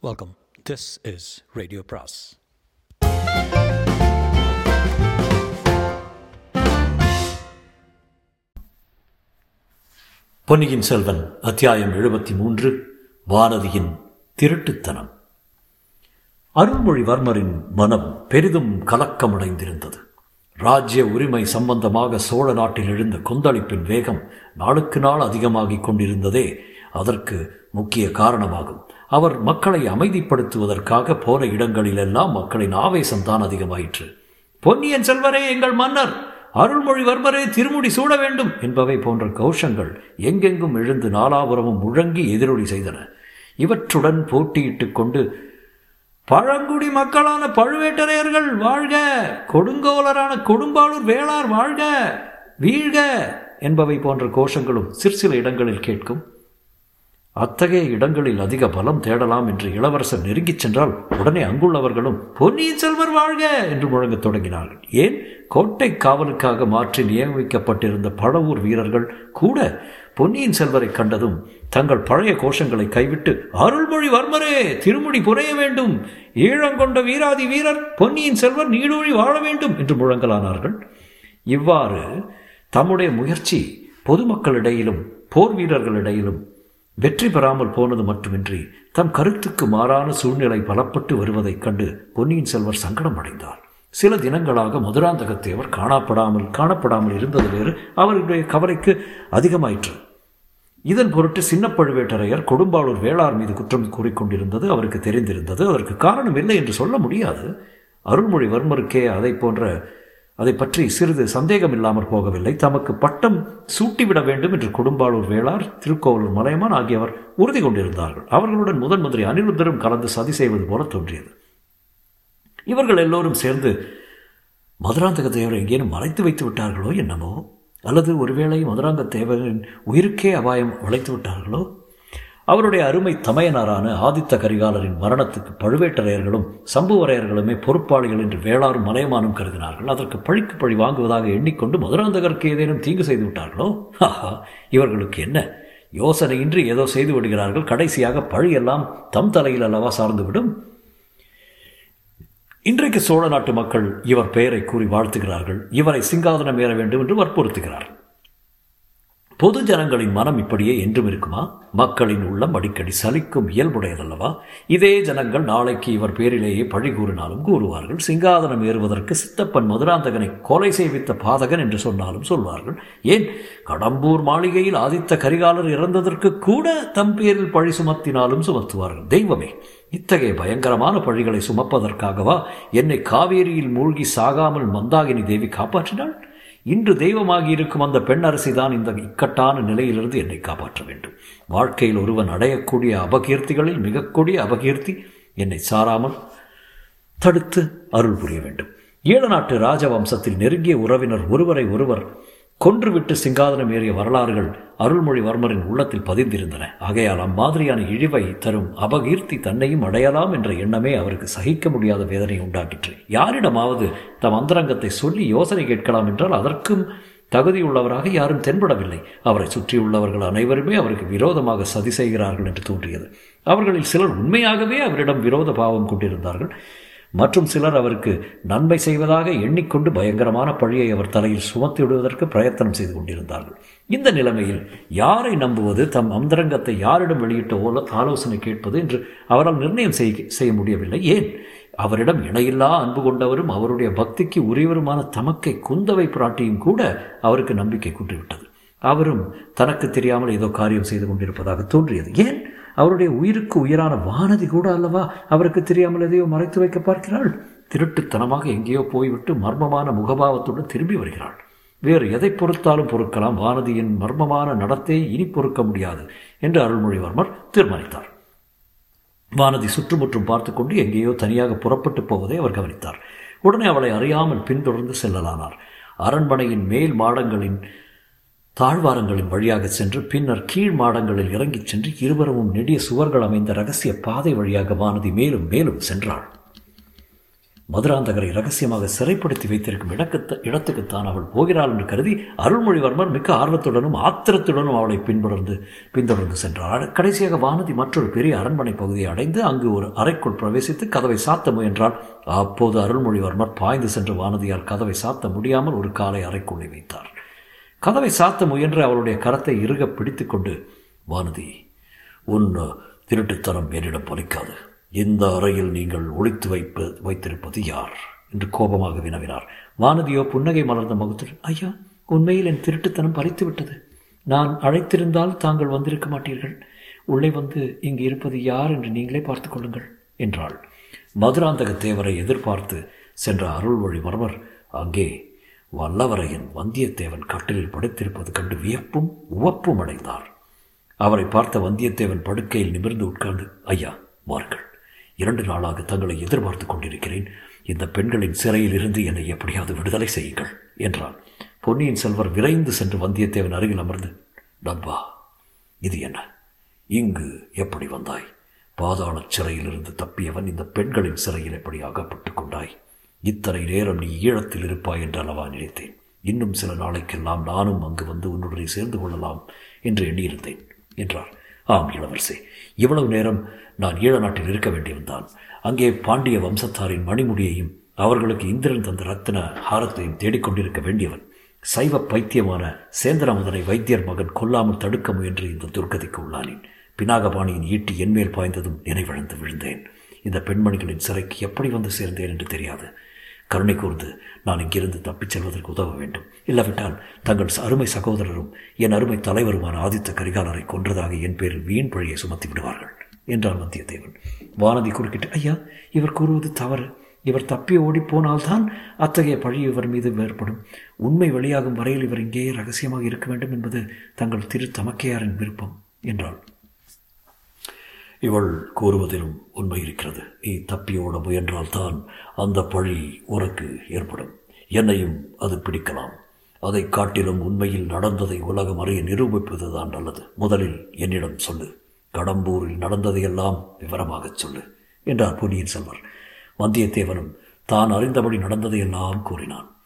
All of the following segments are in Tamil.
Welcome this is radio bros Ponniyin Selvan அத்தியாயம் எழுபத்தி மூன்று வானதியின் திருட்டுத்தனம். அருள்மொழிவர்மரின் மனம் பெரிதும் கலக்கமடைந்திருந்தது. ராஜ்ய உரிமை சம்பந்தமாக சோழ நாட்டில் எழுந்த கொந்தளிப்பின் வேகம் நாளுக்கு நாள் அதிகமாகிக் கொண்டிருந்ததே அதற்கு முக்கிய காரணமாகும். அவர் மக்களை அமைதிப்படுத்துவதற்காக போன இடங்களிலெல்லாம் மக்களின் ஆவேசம்தான் அதிகமாயிற்று. பொன்னியின் செல்வரே எங்கள் மன்னர்! அருள்மொழிவர்மரே திருமுடி சூட வேண்டும்! என்பவை போன்ற கோஷங்கள் எங்கெங்கும் எழுந்து நாலாபுரமும் முழங்கி எதிரொலி செய்தன. இவற்றுடன் போட்டியிட்டுக் கொண்டு பழங்குடி மக்களான பழுவேட்டரையர்கள் வாழ்க! கொடுங்கோலரான கொடும்பாளூர் வேளார் வாழ்க! வீழ்க! என்பவை போன்ற கோஷங்களும் சிற்சில இடங்களில் கேட்கும். அத்தகைய இடங்களில் அதிக பலம் தேடலாம் என்று இளவரசர் நெருங்கிச் சென்றால் உடனே அங்குள்ளவர்களும் பொன்னியின் செல்வர் வாழ்க! என்று முழங்கத் தொடங்கினார்கள். ஏன்? கோட்டை காவலுக்காக மாற்றி நியமிக்கப்பட்டிருந்த பழவூர் வீரர்கள் கூட பொன்னியின் செல்வரை கண்டதும் தங்கள் பழைய கோஷங்களை கைவிட்டு அருள்மொழி வர்மரே திருமுடி புரைய வேண்டும்! ஈழங்கொண்ட வீராதி வீரர் பொன்னியின் செல்வர் நீடூழி வாழ வேண்டும்! என்று முழங்கலானார்கள். இவ்வாறு தம்முடைய முயற்சி பொதுமக்களிடையிலும் போர் வீரர்களிடையிலும் வெற்றி பெறாமல் போனது மட்டுமின்றி தம் கருத்துக்கு மாறான சூழ்நிலை பலப்பட்டு வருவதைக் கண்டு பொன்னியின் செல்வர் சங்கடம் அடைந்தார் சில தினங்களாக மதுராந்தகத்தேவர் காணப்படாமல் காணப்படாமல் இருந்தது வேறு. அவருடைய கவலைக்கு அதிகமாயிற்று. இதன் பொருட்டு சின்ன பழுவேட்டரையர் கொடும்பாளூர் வேளார் மீது குற்றம் கூறிக்கொண்டிருந்தது அவருக்கு தெரிந்திருந்தது. அதற்கு காரணம் இல்லை என்று சொல்ல முடியாது. அருள்மொழிவர்மருக்கே அதை போன்ற அதை பற்றி சிறிது சந்தேகம் இல்லாமற் போகவில்லை. தமக்கு பட்டம் சூட்டிவிட வேண்டும் என்று கொடும்பாளூர் வேளார் திருக்கோவலூர் மலையமான் ஆகியவர் உறுதி கொண்டிருந்தார்கள். அவர்களுடன் முதன் மந்திரி அனிருத்தரும் கலந்து சதி செய்வது போல தோன்றியது. இவர்கள் எல்லோரும் சேர்ந்து மதுராந்தக தேவரை எங்கேனும் மறைத்து வைத்து விட்டார்களோ என்னமோ? அல்லது ஒருவேளை மதுராந்த தேவரின் உயிருக்கே அபாயம் வளைத்து விட்டார்களோ? அவருடைய அருமை தமையனாரான ஆதித்த கரிகாலரின் மரணத்துக்கு பழுவேட்டரையர்களும் சம்புவரையர்களுமே பொறுப்பாளிகள் என்று வேளாறும் மலையமானும் கருதினார்கள். அதற்கு பழிக்கு பழி வாங்குவதாக எண்ணிக்கொண்டு மதுராந்தகருக்கு ஏதேனும் தீங்கு செய்து விட்டார்களோ? ஆஹா இவர்களுக்கு என்ன? யோசனையின்றி ஏதோ செய்து விடுகிறார்கள். கடைசியாக பழியெல்லாம் தம் தலையில் அல்லவா சார்ந்துவிடும் இன்றைக்கு சோழ நாட்டு மக்கள் இவர் பெயரை கூறி வாழ்த்துகிறார்கள். இவரை சிங்காதனம் ஏற வேண்டும் என்று வற்புறுத்துகிறார்கள் பொது ஜனங்களின் மனம் இப்படியே என்றும் இருக்குமா? மக்களின் உள்ளம் அடிக்கடி சலிக்கும் இயல்புடையதல்லவா? இதே ஜனங்கள் நாளைக்கு இவர் பேரிலேயே பழி கூறினாலும் கூறுவார்கள். சிங்காதனம் ஏறுவதற்கு சித்தப்பன் மதுராந்தகனை கொலை செய்வித்த பாதகன் என்று சொன்னாலும் சொல்வார்கள். ஏன்? கடம்பூர் மாளிகையில் ஆதித்த கரிகாலர் இறந்ததற்கு கூட தம் பேரில் பழி சுமத்தினாலும் சுமத்துவார்கள். தெய்வமே இத்தகைய பயங்கரமான பழிகளை சுமப்பதற்காகவா என்னை காவேரியில் மூழ்கி சாகாமல் மந்தாகினி தேவி காப்பாற்றினாள்? இன்று தெய்வமாகி இருக்கும் அந்த பெண் அரசி தான் இந்த இக்கட்டான நிலையிலிருந்து என்னை காப்பாற்ற வேண்டும். வாழ்க்கையில் ஒருவன் அடையக்கூடிய அபகீர்த்திகளில் மிகக்கூடிய அபகீர்த்தி என்னை சாராமல் தடுத்து அருள் புரிய வேண்டும். ஈழ நாட்டு ராஜவம்சத்தில் நெருங்கிய உறவினர் ஒருவரை ஒருவர் கொன்றுவிட்டு சிங்காதனம் ஏறிய வரலாறுகள் அருள்மொழிவர்மரின் உள்ளத்தில் பதிந்திருந்தன. ஆகையால் அம்மாதிரியான இழிவை தரும் அபகீர்த்தி தன்னையும் அடையலாம் என்ற எண்ணமே அவருக்கு சகிக்க முடியாத வேதனை உண்டாக்கிற்று. யாரிடமாவது தம் அந்தரங்கத்தை சொல்லி யோசனை கேட்கலாம் என்றால் அதற்கும் தகுதியுள்ளவராக யாரும் தென்படவில்லை. அவரை சுற்றியுள்ளவர்கள் அனைவருமே அவருக்கு விரோதமாக சதி செய்கிறார்கள் என்று தோன்றியது. அவர்களில் சிலர் உண்மையாகவே அவரிடம் விரோத பாவம் கொண்டிருந்தார்கள். மற்றும் சிலர் அவருக்கு நன்மை செய்வதாக எண்ணிக்கொண்டு பயங்கரமான பழியை அவர் தலையில் சுமத்தி விடுவதற்கு பிரயத்தனம் செய்து கொண்டிருந்தார்கள். இந்த நிலைமையில் யாரை நம்புவது தம் அந்தரங்கத்தை யாரிடம் வெளியிட்ட ஓல ஆலோசனை கேட்பது என்று அவரால் நிர்ணயம் செய்ய செய்ய முடியவில்லை. ஏன்? அவரிடம் இணையில்லா அன்பு கொண்டவரும் அவருடைய பக்திக்கு உரியவருமான தமக்கை குந்தவை பிராட்டியும் கூட அவருக்கு நம்பிக்கை கூட்டிவிட்டது. அவரும் தனக்கு தெரியாமல் ஏதோ காரியம் செய்து கொண்டிருப்பதாக தோன்றியது. ஏன்? அவருடைய உயிருக்கு உயிரான வானதி கூட அல்லவா அவருக்கு தெரியாமல் எதையோ மறைத்து வைக்க பார்க்கிறாள்? திருட்டுத்தனமாக எங்கேயோ போய்விட்டு மர்மமான முகபாவத்துடன் திரும்பி வருகிறாள். வேறு எதை பொறுத்தாலும் பொறுக்கலாம். வானதியின் மர்மமான நடத்தை இனி பொறுக்க முடியாது என்று அருள்மொழிவர்மர் தீர்மானித்தார். வானதி சுற்றுமுற்றும் பார்த்து கொண்டு எங்கேயோ தனியாக புறப்பட்டு போவதை அவர் கவனித்தார். உடனே அவளை அறியாமல் பின்தொடர்ந்து செல்லலானார். அரண்மனையின் மேல் மாடங்களின் தாழ்வாரங்களின் வழியாக சென்று பின்னர் கீழ் மாடங்களில் இறங்கிச் சென்று இருவரும் நெடிய சுவர்கள் அமைந்த ரகசிய பாதை வழியாக வானதி மேலும் மேலும் சென்றாள். மதுராந்தகரை ரகசியமாக சிறைப்படுத்தி வைத்திருக்கும் இடக்கு இடத்துக்குத்தான் அவள் போகிறாள் என்று கருதி அருள்மொழிவர்மர் மிக்க ஆர்வத்துடனும் ஆத்திரத்துடனும் அவளை பின்தொடர்ந்து பின்தொடர்ந்து சென்றாள். கடைசியாக வானதி மற்றொரு பெரிய அரண்மனை பகுதியை அடைந்து அங்கு ஒரு அறைக்குள் பிரவேசித்து கதவை சாத்த முயன்றால் அப்போது அருள்மொழிவர்மர் பாய்ந்து சென்ற வானதியால் கதவை சாத்த முடியாமல் ஒரு காலை அறைக்குள்ளே வைத்தார். கதவை சாத்த முயன்று அவளுடைய கரத்தை இறுக பிடித்து கொண்டு வானதி உன் திருட்டுத்தனம் என்னிடம் பலிக்காது. இந்த அறையில் நீங்கள் ஒழித்து வைப்பு வைத்திருப்பது யார்? என்று கோபமாக வினவினார். வானதியோ புன்னகை மலர்ந்த முகத்தில் ஐயா உண்மையில் என் திருட்டுத்தனம் பறித்து விட்டது நான் அழைத்திருந்தால் தாங்கள் வந்திருக்க மாட்டீர்கள். உள்ளே வந்து இங்கு இருப்பது யார் என்று நீங்களே பார்த்து கொள்ளுங்கள் என்றாள். மதுராந்தக தேவரை எதிர்பார்த்து சென்ற அருள்மொழிவர்மர் அங்கே வல்லவரையன் வந்தியத்தேவன் கட்டிலில் படுத்திருப்பது கண்டு வியப்பும் உவப்பும் அடைந்தார். அவரை பார்த்த வந்தியத்தேவன் படுக்கையில் நிமிர்ந்து உட்கார்ந்து ஐயா வார்கள் இரண்டு நாளாக தங்களை எதிர்பார்த்து கொண்டிருக்கிறேன். இந்த பெண்களின் சிறையில் இருந்து என்னை எப்படியாவது விடுதலை செய்யுங்கள் என்றான். பொன்னியின் செல்வர் விரைந்து சென்று வந்தியத்தேவன் அருகில் அமர்ந்து நண்பா இது என்ன? இங்கு எப்படி வந்தாய்? பாதாள சிறையிலிருந்து தப்பியவன் இந்த பெண்களின் சிறையில் எப்படி அகப்பட்டு கொண்டாய்? இத்தனை நேரம் நீ ஈழத்தில் இருப்பாய் என்று அளவா நினைத்தேன். இன்னும் சில நாளைக்கெல்லாம் நானும் அங்கு வந்து உன்னுடனே சேர்ந்து கொள்ளலாம் என்று எண்ணியிருந்தேன் என்றார் ஆம் இளவரசே இவ்வளவு நேரம் நான் ஈழ நாட்டில் இருக்க வேண்டியிருந்தான் அங்கே பாண்டிய வம்சத்தாரின் மணிமுடியையும் அவர்களுக்கு இந்திரன் தந்த ரத்தின ஹாரத்தையும் தேடிக்கொண்டிருக்க வேண்டியவன் சைவ பைத்தியமான சேந்திரமுதனை வைத்தியர் மகன் கொல்லாமல் தடுக்க முயன்று இந்த துர்க்கதிக்கு உள்ளானேன். பினாகபாணியின் ஈட்டி என்மேல் பாய்ந்ததும் நினைவிழந்து விழுந்தேன். இந்த பெண்மணிகளின் சிறைக்கு எப்படி வந்து சேர்ந்தேன் என்று தெரியாது. கருணை கூர்ந்து நான் இங்கிருந்து தப்பிச் செல்வதற்கு உதவ வேண்டும். இல்லாவிட்டால் தங்கள் அருமை சகோதரரும் என் அருமை தலைவருமான ஆதித்த கரிகாலரை கொன்றதாக என் பேரில் வீண் பழியை சுமத்தி விடுவார்கள் என்றான் வந்தியத்தேவன். வானதி குறுக்கிட்டு ஐயா இவர் கூறுவது தவறு. இவர் தப்பி ஓடிப்போனால்தான் அத்தகைய பழி இவர் மீது ஏற்படும். உண்மை வெளியாகும் வரையில் இவர் இங்கேயே ரகசியமாக இருக்க வேண்டும் என்பது தங்கள் திரு தமக்கையாரின் விருப்பம் என்றாள். இவள் கூறுவதிலும் உண்மை இருக்கிறது. நீ தப்பியோட முயன்றால்தான் அந்த பழி உனக்கு ஏற்படும். என்னையும் அது பிடிக்கலாம். அதை காட்டிலும் உண்மையில் நடந்ததை உலகம் அறிய நிரூபிப்பதுதான் நல்லது. முதலில் என்னிடம் சொல்லு. கடம்பூரில் நடந்ததையெல்லாம் விவரமாகச் சொல்லு என்றார் பொன்னியின் செல்வர். வந்தியத்தேவனும் தான் அறிந்தபடி நடந்ததையெல்லாம் கூறினான்.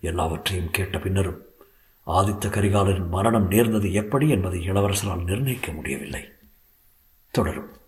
எல்லாவற்றையும் கேட்ட பின்னரும் ஆதித்த கரிகாலரின் மரணம் நேர்ந்தது எப்படி என்பதை இளவரசரால் நிர்ணயிக்க முடியவில்லை. தொடரும்.